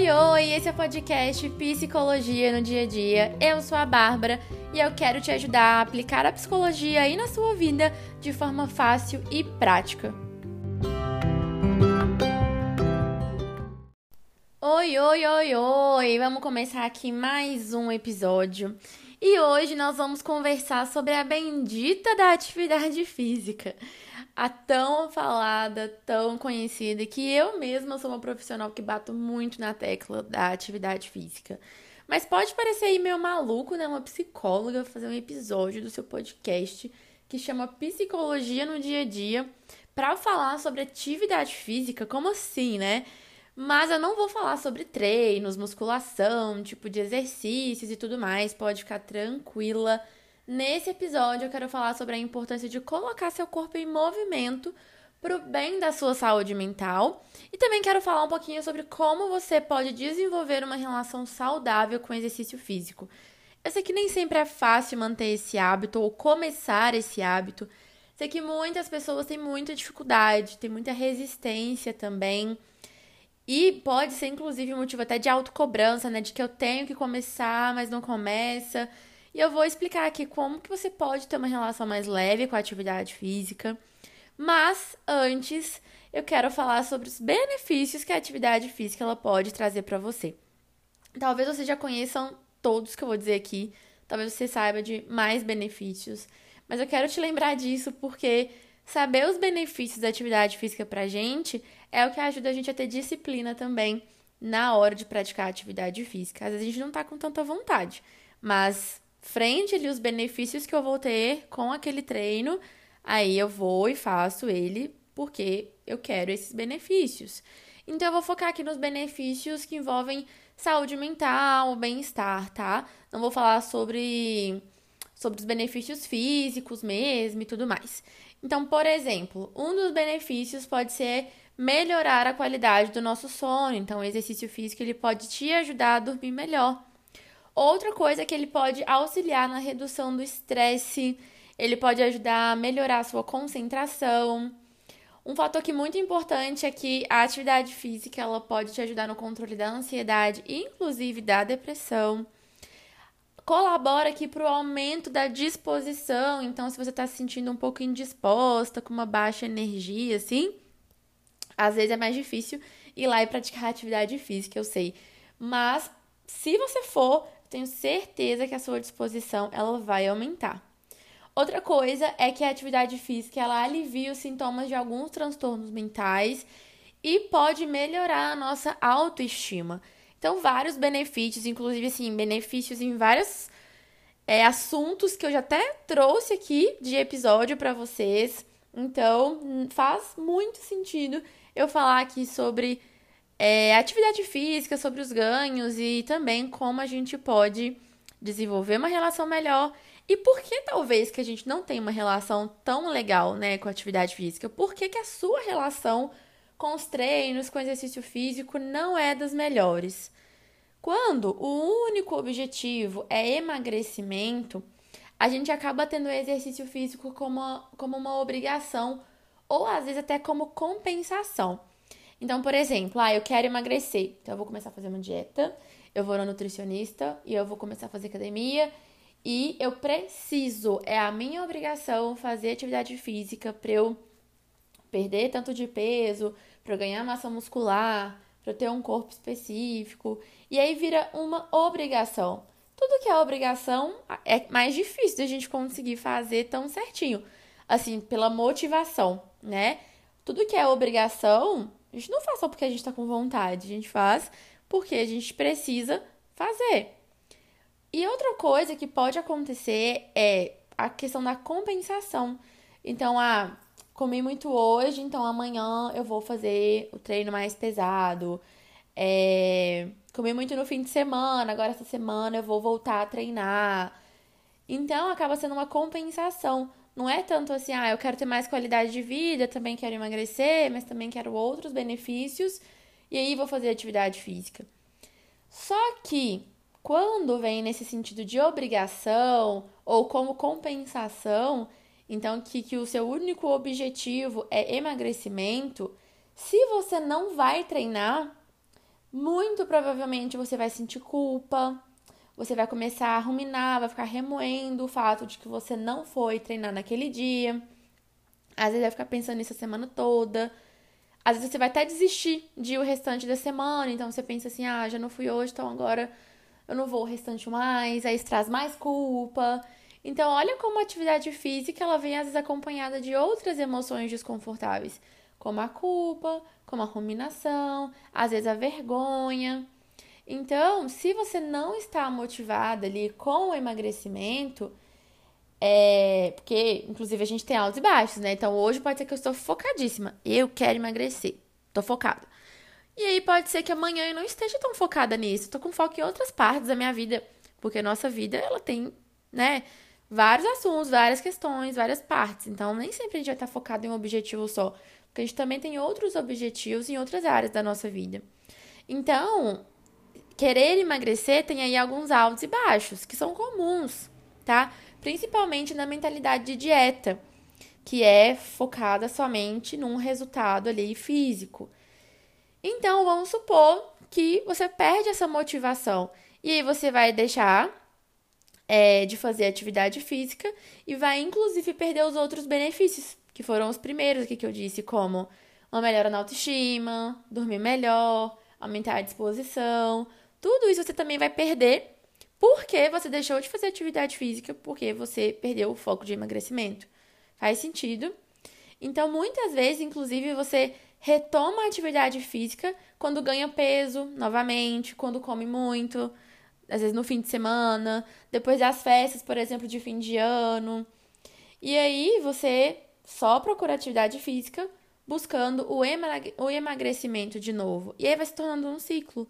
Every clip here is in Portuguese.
Oi, oi! Esse é o podcast Psicologia no Dia a Dia. Eu sou a Bárbara e eu quero te ajudar a aplicar a psicologia aí na sua vida de forma fácil e prática. Oi, oi, oi, oi! Vamos começar aqui mais um episódio. E hoje nós vamos conversar sobre a bendita da atividade física a tão falada, tão conhecida, que eu mesma sou uma profissional que bato muito na tecla da atividade física. Mas pode parecer aí meio maluco, né? Uma psicóloga fazer um episódio do seu podcast que chama Psicologia no Dia a Dia para falar sobre atividade física. Como assim, né? Mas eu não vou falar sobre treinos, musculação, tipo de exercícios e tudo mais. Pode ficar tranquila Nesse episódio, eu quero falar sobre a importância de colocar seu corpo em movimento para o bem da sua saúde mental. E também quero falar um pouquinho sobre como você pode desenvolver uma relação saudável com o exercício físico. Eu sei que nem sempre é fácil manter esse hábito ou começar esse hábito. Sei que muitas pessoas têm muita dificuldade, têm muita resistência também. E pode ser, inclusive, motivo até de autocobrança, né? De que eu tenho que começar, mas não começa. E eu vou explicar aqui como que você pode ter uma relação mais leve com a atividade física. Mas antes, eu quero falar sobre os benefícios que a atividade física ela pode trazer para você. Talvez você já conheçam todos que eu vou dizer aqui, talvez você saiba de mais benefícios, mas eu quero te lembrar disso porque saber os benefícios da atividade física pra gente é o que ajuda a gente a ter disciplina também na hora de praticar atividade física. Às vezes a gente não tá com tanta vontade, mas frente ali os benefícios que eu vou ter com aquele treino, aí eu vou e faço ele porque eu quero esses benefícios. Então eu vou focar aqui nos benefícios que envolvem saúde mental, bem-estar, tá? Não vou falar sobre sobre os benefícios físicos mesmo e tudo mais. Então, por exemplo, um dos benefícios pode ser melhorar a qualidade do nosso sono. Então, o exercício físico ele pode te ajudar a dormir melhor. Outra coisa é que ele pode auxiliar na redução do estresse, ele pode ajudar a melhorar a sua concentração. Um fator que muito importante é que a atividade física ela pode te ajudar no controle da ansiedade, inclusive da depressão. Colabora aqui para o aumento da disposição. Então, se você está se sentindo um pouco indisposta, com uma baixa energia, assim, às vezes é mais difícil ir lá e praticar atividade física, eu sei. Mas se você for, tenho certeza que a sua disposição ela vai aumentar. Outra coisa é que a atividade física ela alivia os sintomas de alguns transtornos mentais e pode melhorar a nossa autoestima. Então, vários benefícios, inclusive assim, benefícios em vários é, assuntos que eu já até trouxe aqui de episódio para vocês. Então, faz muito sentido eu falar aqui sobre é, atividade física, sobre os ganhos e também como a gente pode desenvolver uma relação melhor. E por que talvez que a gente não tenha uma relação tão legal né, com a atividade física? Por que, que a sua relação com os treinos, com o exercício físico não é das melhores? Quando o único objetivo é emagrecimento, a gente acaba tendo o exercício físico como como uma obrigação ou às vezes até como compensação. Então, por exemplo, ah, eu quero emagrecer. Então, eu vou começar a fazer uma dieta, eu vou no nutricionista e eu vou começar a fazer academia. E eu preciso, é a minha obrigação fazer atividade física para eu perder tanto de peso, para eu ganhar massa muscular, para eu ter um corpo específico. E aí vira uma obrigação. Tudo que é obrigação é mais difícil a gente conseguir fazer tão certinho. Assim, pela motivação, né? Tudo que é obrigação a gente não faz só porque a gente tá com vontade, a gente faz porque a gente precisa fazer. E outra coisa que pode acontecer é a questão da compensação. Então, ah, comi muito hoje, então amanhã eu vou fazer o treino mais pesado. É, comi muito no fim de semana, agora essa semana eu vou voltar a treinar. Então, acaba sendo uma compensação. Não é tanto assim, ah, eu quero ter mais qualidade de vida, também quero emagrecer, mas também quero outros benefícios, e aí vou fazer atividade física. Só que quando vem nesse sentido de obrigação ou como compensação, então que, que o seu único objetivo é emagrecimento, se você não vai treinar, muito provavelmente você vai sentir culpa, você vai começar a ruminar, vai ficar remoendo o fato de que você não foi treinar naquele dia. Às vezes vai ficar pensando nisso a semana toda. Às vezes você vai até desistir de ir o restante da semana, então você pensa assim: "Ah, já não fui hoje, então agora eu não vou o restante mais". Aí isso traz mais culpa. Então, olha como a atividade física ela vem às vezes acompanhada de outras emoções desconfortáveis, como a culpa, como a ruminação, às vezes a vergonha. Então, se você não está motivada ali com o emagrecimento, é, porque, inclusive, a gente tem altos e baixos, né? Então, hoje pode ser que eu estou focadíssima. Eu quero emagrecer. Tô focada. E aí pode ser que amanhã eu não esteja tão focada nisso. Tô com foco em outras partes da minha vida. Porque a nossa vida, ela tem, né? Vários assuntos, várias questões, várias partes. Então, nem sempre a gente vai estar focado em um objetivo só. Porque a gente também tem outros objetivos em outras áreas da nossa vida. Então, querer emagrecer tem aí alguns altos e baixos, que são comuns, tá? principalmente na mentalidade de dieta, que é focada somente num resultado ali físico. Então, vamos supor que você perde essa motivação e aí você vai deixar é, de fazer atividade física e vai inclusive perder os outros benefícios, que foram os primeiros aqui que eu disse, como uma melhora na autoestima, dormir melhor, aumentar a disposição. Tudo isso você também vai perder porque você deixou de fazer atividade física porque você perdeu o foco de emagrecimento. Faz sentido? Então, muitas vezes, inclusive, você retoma a atividade física quando ganha peso novamente, quando come muito, às vezes no fim de semana, depois das festas, por exemplo, de fim de ano. E aí você só procura atividade física buscando o emagrecimento de novo. E aí vai se tornando um ciclo.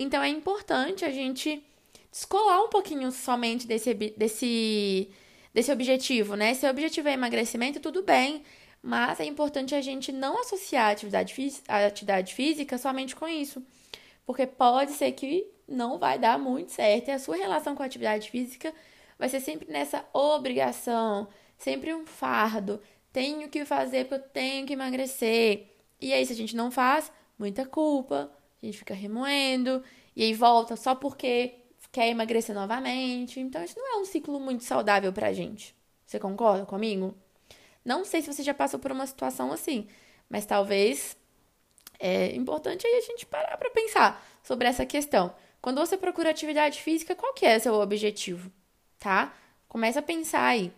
Então é importante a gente descolar um pouquinho somente desse, desse, desse objetivo, né? Se o objetivo é emagrecimento, tudo bem, mas é importante a gente não associar a atividade, a atividade física somente com isso, porque pode ser que não vai dar muito certo e a sua relação com a atividade física vai ser sempre nessa obrigação, sempre um fardo. Tenho que fazer porque eu tenho que emagrecer. E aí, se a gente não faz, muita culpa, a gente fica remoendo, e aí volta só porque quer emagrecer novamente. Então, isso não é um ciclo muito saudável pra gente. Você concorda comigo? Não sei se você já passou por uma situação assim, mas talvez é importante aí a gente parar para pensar sobre essa questão. Quando você procura atividade física, qual que é seu objetivo, tá? Começa a pensar aí.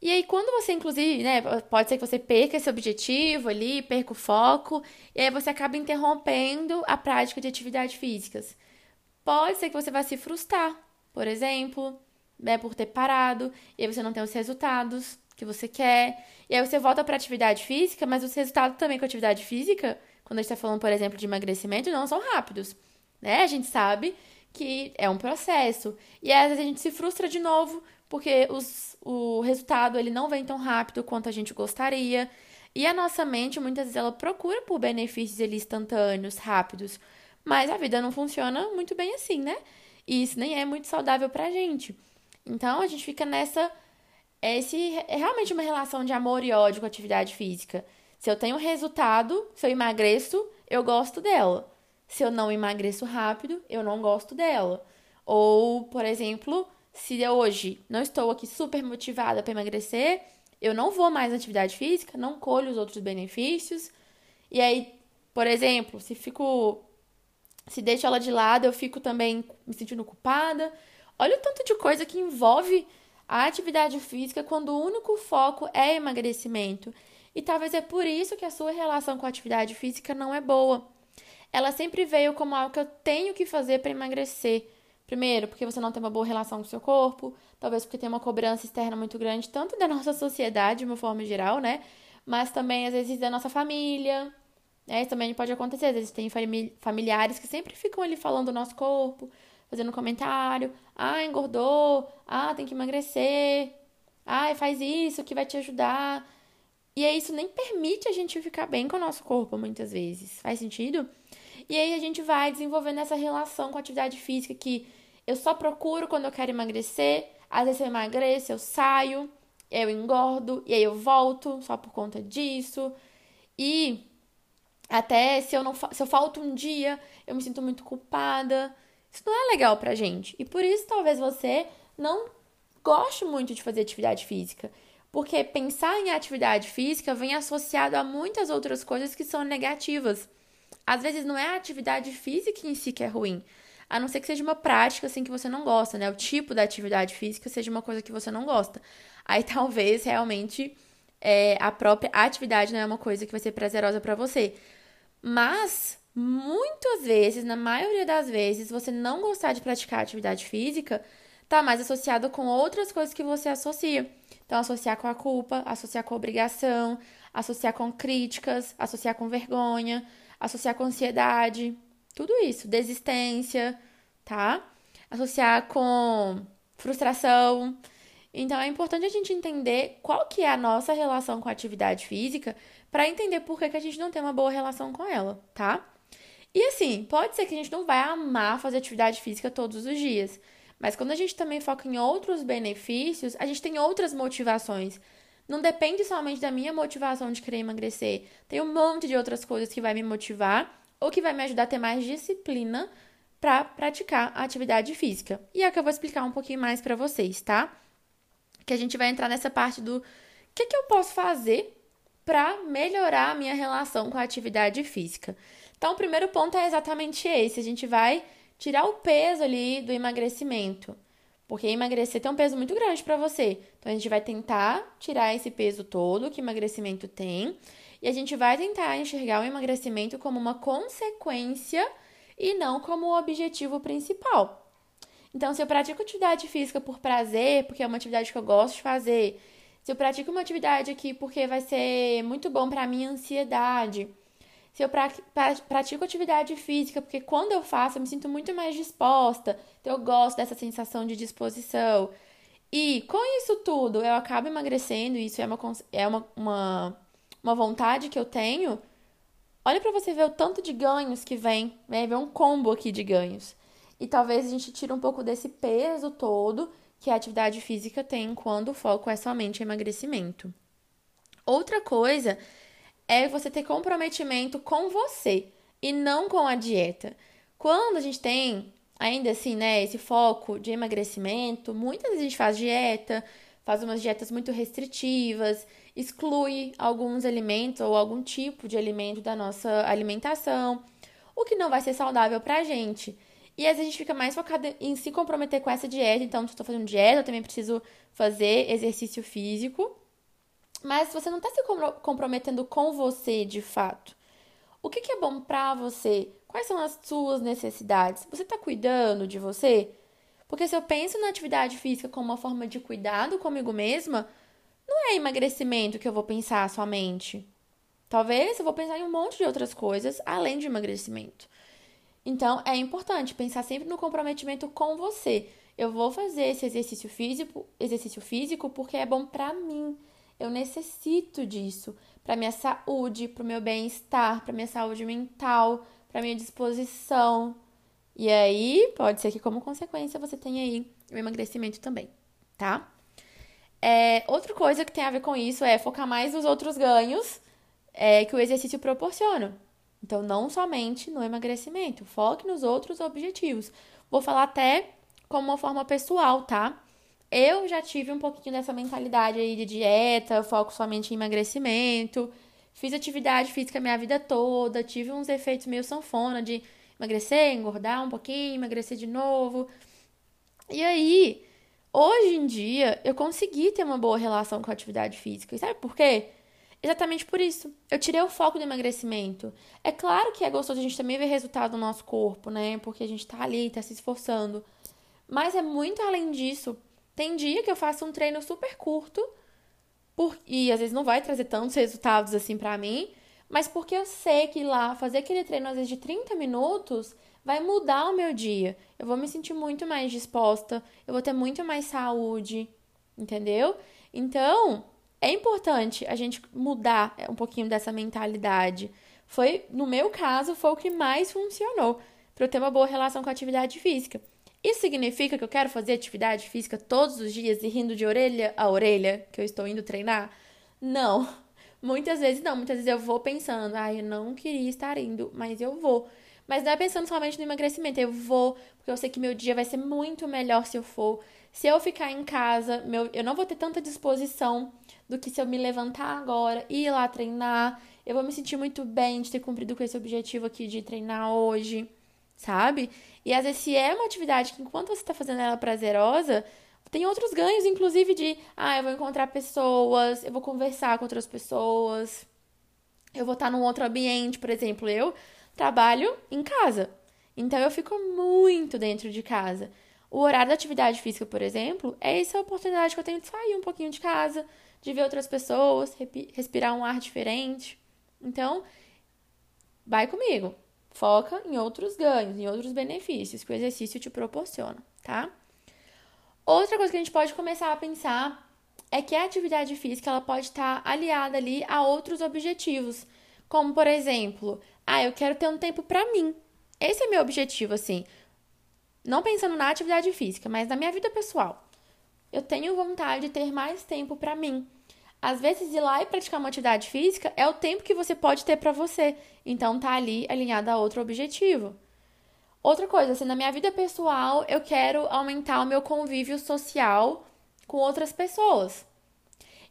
E aí, quando você, inclusive, né, pode ser que você perca esse objetivo ali, perca o foco, e aí você acaba interrompendo a prática de atividades físicas. Pode ser que você vá se frustrar, por exemplo, né, por ter parado, e aí você não tem os resultados que você quer. E aí você volta para atividade física, mas os resultados também com atividade física, quando a gente está falando, por exemplo, de emagrecimento, não são rápidos. Né? A gente sabe que é um processo. E às vezes a gente se frustra de novo, porque os, o resultado ele não vem tão rápido quanto a gente gostaria. E a nossa mente, muitas vezes, ela procura por benefícios ali instantâneos, rápidos. Mas a vida não funciona muito bem assim, né? E isso nem é muito saudável pra gente. Então a gente fica nessa. Esse é realmente uma relação de amor e ódio com a atividade física. Se eu tenho resultado, se eu emagreço, eu gosto dela. Se eu não emagreço rápido, eu não gosto dela. Ou, por exemplo, se eu hoje não estou aqui super motivada para emagrecer, eu não vou mais na atividade física, não colho os outros benefícios. E aí, por exemplo, se fico se deixo ela de lado, eu fico também me sentindo culpada. Olha o tanto de coisa que envolve a atividade física quando o único foco é emagrecimento. E talvez é por isso que a sua relação com a atividade física não é boa. Ela sempre veio como algo que eu tenho que fazer para emagrecer. Primeiro, porque você não tem uma boa relação com o seu corpo, talvez porque tem uma cobrança externa muito grande, tanto da nossa sociedade, de uma forma geral, né? Mas também, às vezes, da nossa família, é, isso também pode acontecer. Às vezes tem familiares que sempre ficam ali falando do nosso corpo, fazendo comentário. Ah, engordou. Ah, tem que emagrecer. Ah, faz isso que vai te ajudar. E aí isso nem permite a gente ficar bem com o nosso corpo, muitas vezes. Faz sentido? E aí a gente vai desenvolvendo essa relação com a atividade física que eu só procuro quando eu quero emagrecer. Às vezes eu emagreço, eu saio, eu engordo, e aí eu volto só por conta disso. E Até se eu não se eu falto um dia, eu me sinto muito culpada. Isso não é legal pra gente. E por isso talvez você não goste muito de fazer atividade física. Porque pensar em atividade física vem associado a muitas outras coisas que são negativas. Às vezes não é a atividade física em si que é ruim, a não ser que seja uma prática assim que você não gosta, né? O tipo da atividade física seja uma coisa que você não gosta. Aí talvez realmente é, a própria atividade não é uma coisa que vai ser prazerosa para você. Mas muitas vezes, na maioria das vezes, você não gostar de praticar atividade física tá mais associado com outras coisas que você associa. Então, associar com a culpa, associar com a obrigação, associar com críticas, associar com vergonha, associar com ansiedade, tudo isso, desistência, tá? Associar com frustração. Então é importante a gente entender qual que é a nossa relação com a atividade física para entender por que, que a gente não tem uma boa relação com ela, tá? E assim, pode ser que a gente não vai amar fazer atividade física todos os dias, mas quando a gente também foca em outros benefícios, a gente tem outras motivações. Não depende somente da minha motivação de querer emagrecer. Tem um monte de outras coisas que vai me motivar ou que vai me ajudar a ter mais disciplina para praticar a atividade física. E é o que eu vou explicar um pouquinho mais para vocês, tá? Que a gente vai entrar nessa parte do que, que eu posso fazer para melhorar a minha relação com a atividade física. Então, o primeiro ponto é exatamente esse: a gente vai tirar o peso ali do emagrecimento. Porque emagrecer tem um peso muito grande para você. Então, a gente vai tentar tirar esse peso todo que emagrecimento tem. E a gente vai tentar enxergar o emagrecimento como uma consequência e não como o objetivo principal. Então, se eu pratico atividade física por prazer, porque é uma atividade que eu gosto de fazer, se eu pratico uma atividade aqui porque vai ser muito bom para minha ansiedade, se eu pratico atividade física porque quando eu faço eu me sinto muito mais disposta, então eu gosto dessa sensação de disposição. E com isso tudo eu acabo emagrecendo, isso é uma, é uma, uma, uma vontade que eu tenho. Olha para você ver o tanto de ganhos que vem, né? Ver um combo aqui de ganhos. E talvez a gente tire um pouco desse peso todo que a atividade física tem quando o foco é somente emagrecimento. Outra coisa é você ter comprometimento com você e não com a dieta. Quando a gente tem ainda assim, né, esse foco de emagrecimento, muitas vezes a gente faz dieta, faz umas dietas muito restritivas, exclui alguns alimentos ou algum tipo de alimento da nossa alimentação, o que não vai ser saudável pra gente. E às vezes a gente fica mais focado em se comprometer com essa dieta. Então, se eu estou fazendo dieta, eu também preciso fazer exercício físico. Mas você não está se comprometendo com você de fato. O que, que é bom para você? Quais são as suas necessidades? Você está cuidando de você? Porque se eu penso na atividade física como uma forma de cuidado comigo mesma, não é emagrecimento que eu vou pensar somente. Talvez eu vou pensar em um monte de outras coisas além de emagrecimento. Então, é importante pensar sempre no comprometimento com você. Eu vou fazer esse exercício físico, exercício físico porque é bom para mim. Eu necessito disso para minha saúde, para o meu bem-estar, para minha saúde mental, para minha disposição. E aí, pode ser que como consequência você tenha aí o emagrecimento também, tá? É, outra coisa que tem a ver com isso é focar mais nos outros ganhos é, que o exercício proporciona. Então, não somente no emagrecimento, foque nos outros objetivos. Vou falar até como uma forma pessoal, tá? Eu já tive um pouquinho dessa mentalidade aí de dieta, foco somente em emagrecimento. Fiz atividade física minha vida toda, tive uns efeitos meio sanfona de emagrecer, engordar um pouquinho, emagrecer de novo. E aí, hoje em dia, eu consegui ter uma boa relação com a atividade física. E sabe por quê? Exatamente por isso. Eu tirei o foco do emagrecimento. É claro que é gostoso a gente também ver resultado no nosso corpo, né? Porque a gente tá ali, tá se esforçando. Mas é muito além disso. Tem dia que eu faço um treino super curto por... e às vezes não vai trazer tantos resultados assim para mim, mas porque eu sei que lá fazer aquele treino às vezes de 30 minutos vai mudar o meu dia. Eu vou me sentir muito mais disposta, eu vou ter muito mais saúde, entendeu? Então, é importante a gente mudar um pouquinho dessa mentalidade. Foi, no meu caso, foi o que mais funcionou para eu ter uma boa relação com a atividade física. Isso significa que eu quero fazer atividade física todos os dias e rindo de orelha a orelha que eu estou indo treinar? Não. Muitas vezes não, muitas vezes eu vou pensando, ai, ah, eu não queria estar indo, mas eu vou. Mas não é pensando somente no emagrecimento, eu vou, porque eu sei que meu dia vai ser muito melhor se eu for. Se eu ficar em casa, meu, eu não vou ter tanta disposição do que se eu me levantar agora e ir lá treinar. Eu vou me sentir muito bem de ter cumprido com esse objetivo aqui de treinar hoje, sabe? E às vezes, se é uma atividade que enquanto você está fazendo ela prazerosa, tem outros ganhos, inclusive de, ah, eu vou encontrar pessoas, eu vou conversar com outras pessoas, eu vou estar num outro ambiente, por exemplo, eu trabalho em casa. Então eu fico muito dentro de casa. O horário da atividade física, por exemplo, é essa oportunidade que eu tenho de sair um pouquinho de casa, de ver outras pessoas, respirar um ar diferente. Então, vai comigo. Foca em outros ganhos, em outros benefícios que o exercício te proporciona, tá? Outra coisa que a gente pode começar a pensar é que a atividade física ela pode estar aliada ali a outros objetivos, como por exemplo, ah, eu quero ter um tempo para mim. Esse é meu objetivo, assim. Não pensando na atividade física, mas na minha vida pessoal. Eu tenho vontade de ter mais tempo para mim. Às vezes, ir lá e praticar uma atividade física é o tempo que você pode ter para você. Então, tá ali alinhado a outro objetivo. Outra coisa, assim, na minha vida pessoal, eu quero aumentar o meu convívio social com outras pessoas.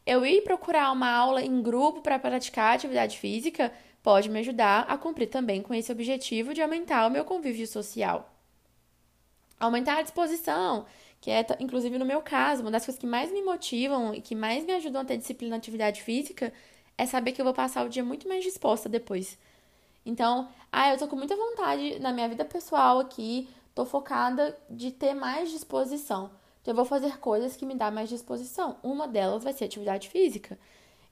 Eu ir procurar uma aula em grupo para praticar atividade física pode me ajudar a cumprir também com esse objetivo de aumentar o meu convívio social. Aumentar a disposição, que é, inclusive no meu caso, uma das coisas que mais me motivam e que mais me ajudam a ter disciplina na atividade física é saber que eu vou passar o dia muito mais disposta depois. Então, ah, eu tô com muita vontade na minha vida pessoal aqui, tô focada de ter mais disposição. Então, eu vou fazer coisas que me dão mais disposição. Uma delas vai ser atividade física.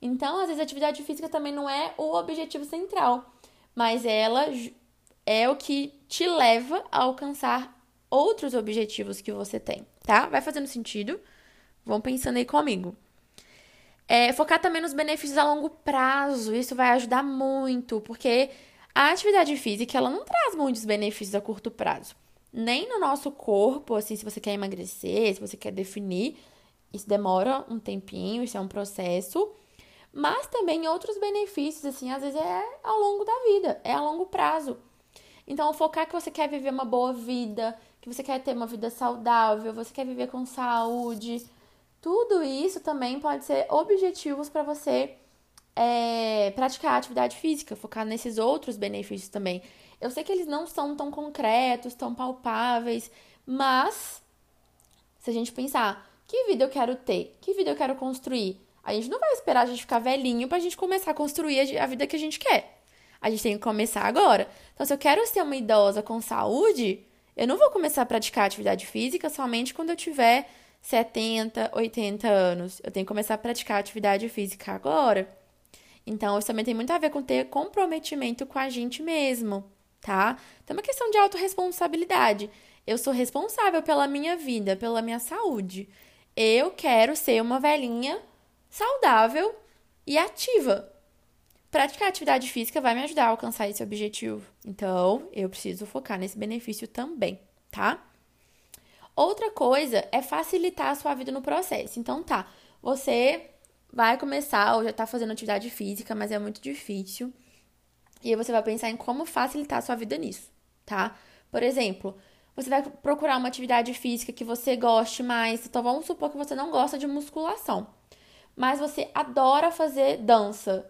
Então, às vezes, a atividade física também não é o objetivo central, mas ela é o que te leva a alcançar outros objetivos que você tem, tá? Vai fazendo sentido? Vão pensando aí comigo. É, focar também nos benefícios a longo prazo, isso vai ajudar muito, porque a atividade física ela não traz muitos benefícios a curto prazo. Nem no nosso corpo, assim, se você quer emagrecer, se você quer definir, isso demora um tempinho, isso é um processo mas também outros benefícios, assim, às vezes é ao longo da vida, é a longo prazo. Então, focar que você quer viver uma boa vida, que você quer ter uma vida saudável, você quer viver com saúde, tudo isso também pode ser objetivos para você é, praticar atividade física, focar nesses outros benefícios também. Eu sei que eles não são tão concretos, tão palpáveis, mas se a gente pensar, que vida eu quero ter? Que vida eu quero construir? A gente não vai esperar a gente ficar velhinho pra gente começar a construir a vida que a gente quer. A gente tem que começar agora. Então, se eu quero ser uma idosa com saúde, eu não vou começar a praticar atividade física somente quando eu tiver 70, 80 anos. Eu tenho que começar a praticar atividade física agora. Então, isso também tem muito a ver com ter comprometimento com a gente mesmo, tá? Então, é uma questão de autorresponsabilidade. Eu sou responsável pela minha vida, pela minha saúde. Eu quero ser uma velhinha saudável e ativa. Praticar atividade física vai me ajudar a alcançar esse objetivo. Então, eu preciso focar nesse benefício também, tá? Outra coisa é facilitar a sua vida no processo. Então, tá, você vai começar ou já tá fazendo atividade física, mas é muito difícil. E aí você vai pensar em como facilitar a sua vida nisso, tá? Por exemplo, você vai procurar uma atividade física que você goste mais. Então, vamos supor que você não gosta de musculação mas você adora fazer dança.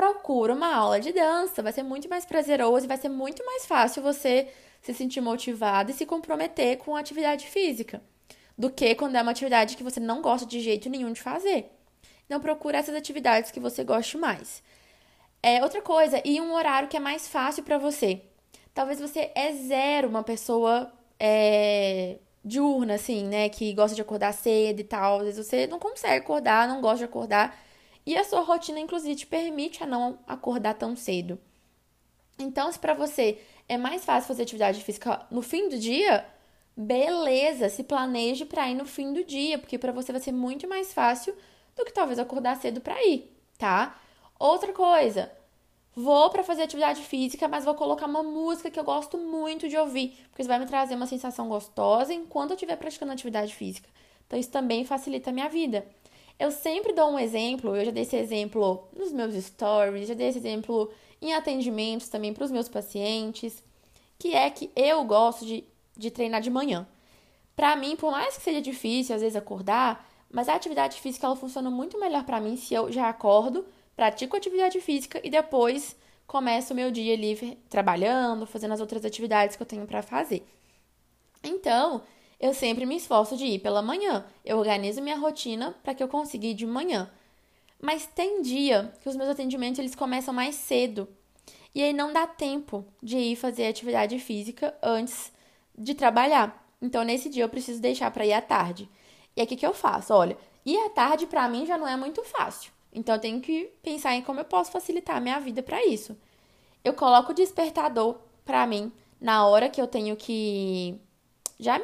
Procura uma aula de dança, vai ser muito mais prazeroso e vai ser muito mais fácil você se sentir motivado e se comprometer com a atividade física do que quando é uma atividade que você não gosta de jeito nenhum de fazer. Então procura essas atividades que você goste mais. É outra coisa, e um horário que é mais fácil para você. Talvez você é zero uma pessoa é, diurna, assim, né? Que gosta de acordar cedo e tal. Às vezes você não consegue acordar, não gosta de acordar. E a sua rotina, inclusive, te permite a não acordar tão cedo. Então, se para você é mais fácil fazer atividade física no fim do dia, beleza, se planeje para ir no fim do dia, porque para você vai ser muito mais fácil do que talvez acordar cedo para ir, tá? Outra coisa, Vou para fazer atividade física, mas vou colocar uma música que eu gosto muito de ouvir, porque isso vai me trazer uma sensação gostosa enquanto eu estiver praticando atividade física. Então, isso também facilita a minha vida. Eu sempre dou um exemplo, eu já dei esse exemplo nos meus stories, já dei esse exemplo em atendimentos também para os meus pacientes, que é que eu gosto de, de treinar de manhã. Para mim, por mais que seja difícil às vezes acordar, mas a atividade física ela funciona muito melhor para mim se eu já acordo, pratico atividade física e depois começo o meu dia livre trabalhando, fazendo as outras atividades que eu tenho para fazer. Então, eu sempre me esforço de ir pela manhã. Eu organizo minha rotina para que eu consiga ir de manhã. Mas tem dia que os meus atendimentos eles começam mais cedo. E aí não dá tempo de ir fazer atividade física antes de trabalhar. Então nesse dia eu preciso deixar para ir à tarde. E aí o que, que eu faço? Olha, ir à tarde para mim já não é muito fácil. Então eu tenho que pensar em como eu posso facilitar a minha vida para isso. Eu coloco o despertador para mim na hora que eu tenho que já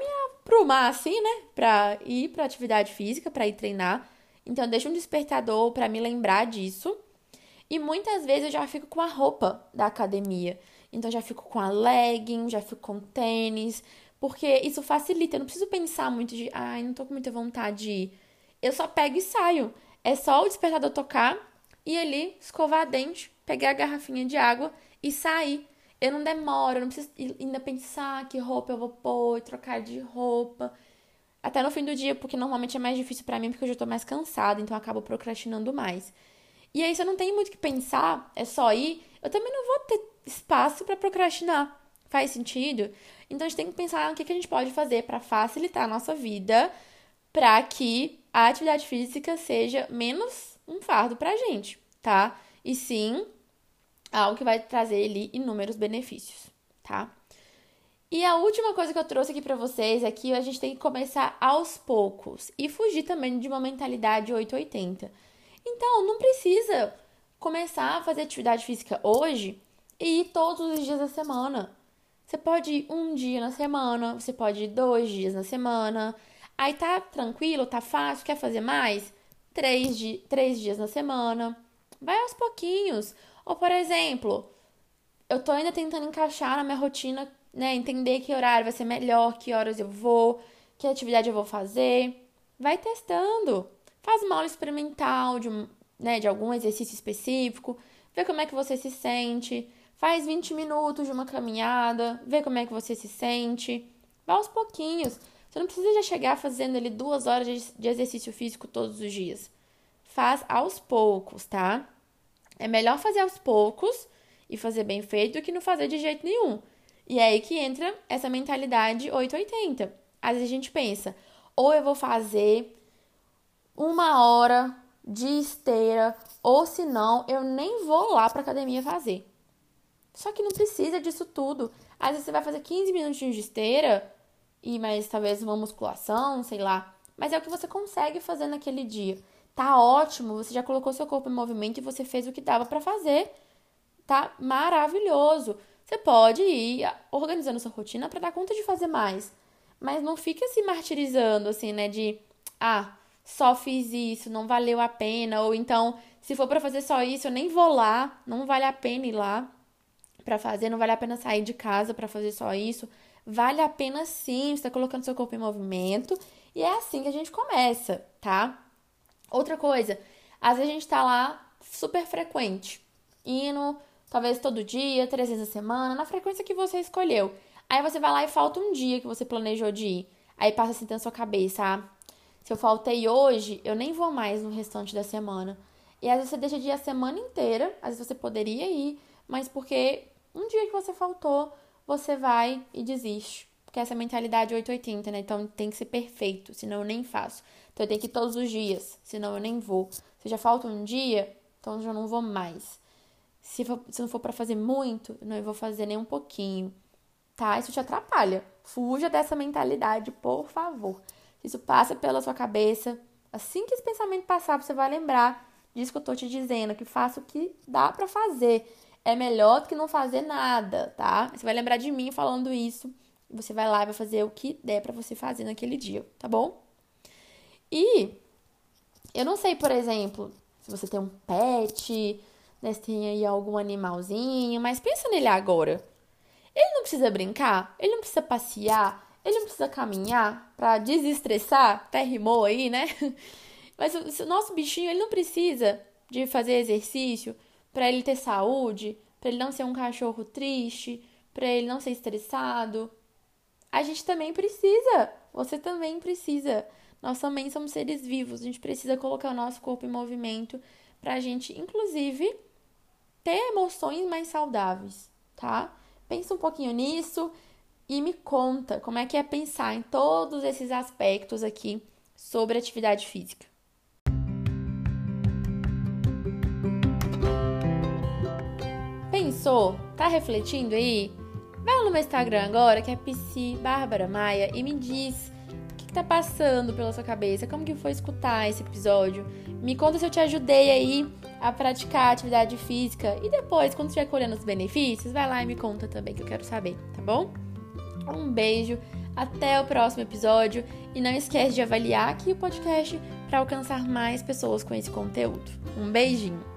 me aprumar assim, né, para ir para atividade física, para ir treinar. Então eu deixo um despertador para me lembrar disso. E muitas vezes eu já fico com a roupa da academia. Então já fico com a legging, já fico com tênis, porque isso facilita. Eu não preciso pensar muito de, ai, não tô com muita vontade de ir. Eu só pego e saio. É só o despertador tocar e ali escovar a dente, pegar a garrafinha de água e sair. Eu não demoro, eu não preciso ainda pensar que roupa eu vou pôr, trocar de roupa. Até no fim do dia, porque normalmente é mais difícil para mim porque eu já tô mais cansada, então eu acabo procrastinando mais. E aí, se eu não tenho muito o que pensar, é só ir, eu também não vou ter espaço para procrastinar. Faz sentido? Então a gente tem que pensar que, que a gente pode fazer para facilitar a nossa vida, para que a atividade física seja menos um fardo pra gente, tá? E sim algo que vai trazer ali inúmeros benefícios, tá? E a última coisa que eu trouxe aqui para vocês é que a gente tem que começar aos poucos e fugir também de uma mentalidade 880. Então, não precisa começar a fazer atividade física hoje e ir todos os dias da semana. Você pode ir um dia na semana, você pode ir dois dias na semana, Aí tá tranquilo, tá fácil, quer fazer mais? Três, di três dias na semana. Vai aos pouquinhos. Ou, por exemplo, eu tô ainda tentando encaixar na minha rotina, né? Entender que horário vai ser melhor, que horas eu vou, que atividade eu vou fazer. Vai testando. Faz uma aula experimental de, né, de algum exercício específico. Vê como é que você se sente. Faz 20 minutos de uma caminhada. Vê como é que você se sente. Vai aos pouquinhos. Você não precisa já chegar fazendo ali duas horas de exercício físico todos os dias. Faz aos poucos, tá? É melhor fazer aos poucos e fazer bem feito do que não fazer de jeito nenhum. E é aí que entra essa mentalidade 880. Às vezes a gente pensa, ou eu vou fazer uma hora de esteira, ou se não, eu nem vou lá para academia fazer. Só que não precisa disso tudo. Às vezes você vai fazer 15 minutinhos de esteira, e mais talvez uma musculação, sei lá. Mas é o que você consegue fazer naquele dia. Tá ótimo, você já colocou seu corpo em movimento e você fez o que dava para fazer. Tá maravilhoso. Você pode ir organizando sua rotina para dar conta de fazer mais. Mas não fica se martirizando assim, né, de ah, só fiz isso, não valeu a pena, ou então, se for para fazer só isso, eu nem vou lá, não vale a pena ir lá para fazer, não vale a pena sair de casa para fazer só isso. Vale a pena sim, você está colocando seu corpo em movimento e é assim que a gente começa, tá? Outra coisa, às vezes a gente tá lá super frequente, indo talvez todo dia, três vezes a semana, na frequência que você escolheu. Aí você vai lá e falta um dia que você planejou de ir. Aí passa assim na sua cabeça, ah, se eu faltei hoje, eu nem vou mais no restante da semana. E às vezes você deixa de ir a semana inteira, às vezes você poderia ir, mas porque um dia que você faltou, você vai e desiste. Porque essa mentalidade 880, né? Então tem que ser perfeito, senão eu nem faço. Então eu tenho que ir todos os dias, senão eu nem vou. Se já falta um dia, então eu já não vou mais. Se, for, se não for para fazer muito, não vou fazer nem um pouquinho. Tá? Isso te atrapalha. Fuja dessa mentalidade, por favor. Se isso passa pela sua cabeça, assim que esse pensamento passar, você vai lembrar disso que eu tô te dizendo, que faça o que dá para fazer é melhor do que não fazer nada, tá? Você vai lembrar de mim falando isso. Você vai lá e vai fazer o que der para você fazer naquele dia, tá bom? E eu não sei, por exemplo, se você tem um pet, né, se tem aí algum animalzinho, mas pensa nele agora. Ele não precisa brincar, ele não precisa passear, ele não precisa caminhar para desestressar, até rimou aí, né? Mas o, o nosso bichinho, ele não precisa de fazer exercício para ele ter saúde, para ele não ser um cachorro triste, para ele não ser estressado. A gente também precisa. Você também precisa. Nós também somos seres vivos. A gente precisa colocar o nosso corpo em movimento para a gente, inclusive, ter emoções mais saudáveis, tá? Pensa um pouquinho nisso e me conta como é que é pensar em todos esses aspectos aqui sobre atividade física. Pensou? Tá refletindo aí? Vai no meu Instagram agora, que é PC Bárbara Maia, e me diz tá passando pela sua cabeça, como que foi escutar esse episódio. Me conta se eu te ajudei aí a praticar atividade física. E depois, quando estiver colhendo os benefícios, vai lá e me conta também, que eu quero saber, tá bom? Um beijo, até o próximo episódio. E não esquece de avaliar aqui o podcast para alcançar mais pessoas com esse conteúdo. Um beijinho!